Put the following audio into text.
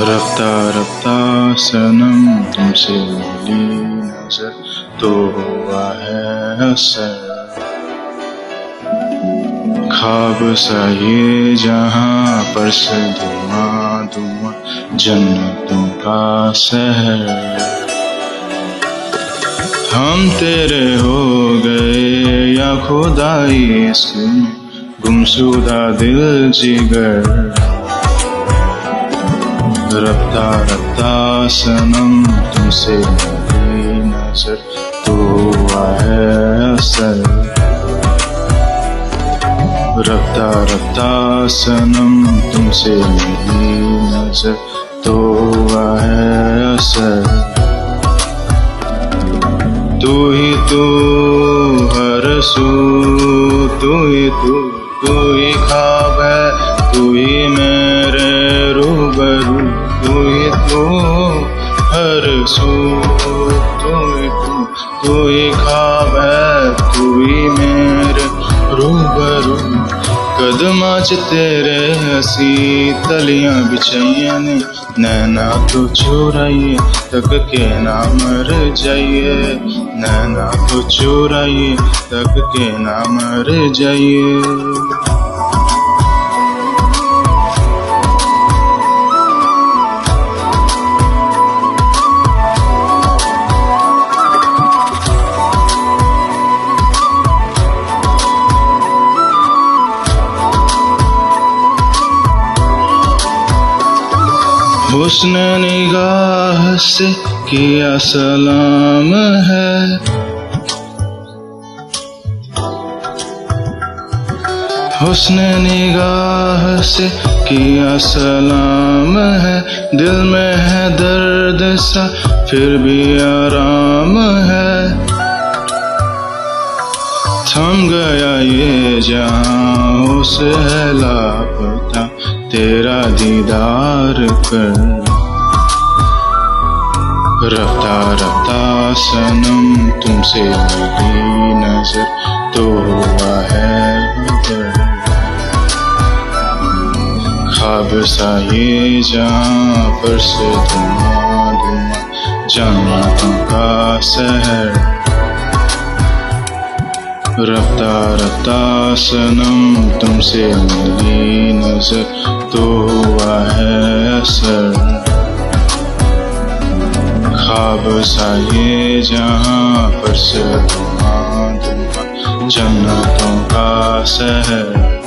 रफ्ता रफ्ता सनम तुमसे मिली नज़र तो हुआ है असर। खाब सा ये जहाँ पर से धुआँ धुआँ जन्नतों का शहर। हम तेरे हो गए या खुदाई, इसमें गुमशुदा दिल जिगर। रफ्ता रफ्ता सनम तुमसे मेरी नज़र तो है असर। सनम तुमसे नज़र तो है असर। तू ही तू हर सू तू ही तू तू ही खाब है, तू ही मेरे रूबरू तू हर सू तू ही तू तू ही खाब है तू मेरे रूबरू। कदम च तेरे हसी तलियाँ बिछाइया ने, नैना तो चुराइए, तक के ना मर जाइए। नैना तो चुराइए, तक के ना मर जाइए। हुस्न निगाह से किया सलाम है। हुस्न निगाह से किया सलाम है। दिल में है दर्द सा, फिर भी आराम है। थम गया ये जहाँ, उस है लापता। तेरा दीदार कर। रफ्ता रफ्ता सनम, तुमसे मेरी नज़र तो हुआ है खाब सा ये जहाँ पर से धुआँ धुआँ जन्नतों का शहर रफ्ता रफ्ता सनम तुमसे मिली नज़र तो हुआ है, सर। खाब सा ये जहाँ पर से जन्नतों का शहर।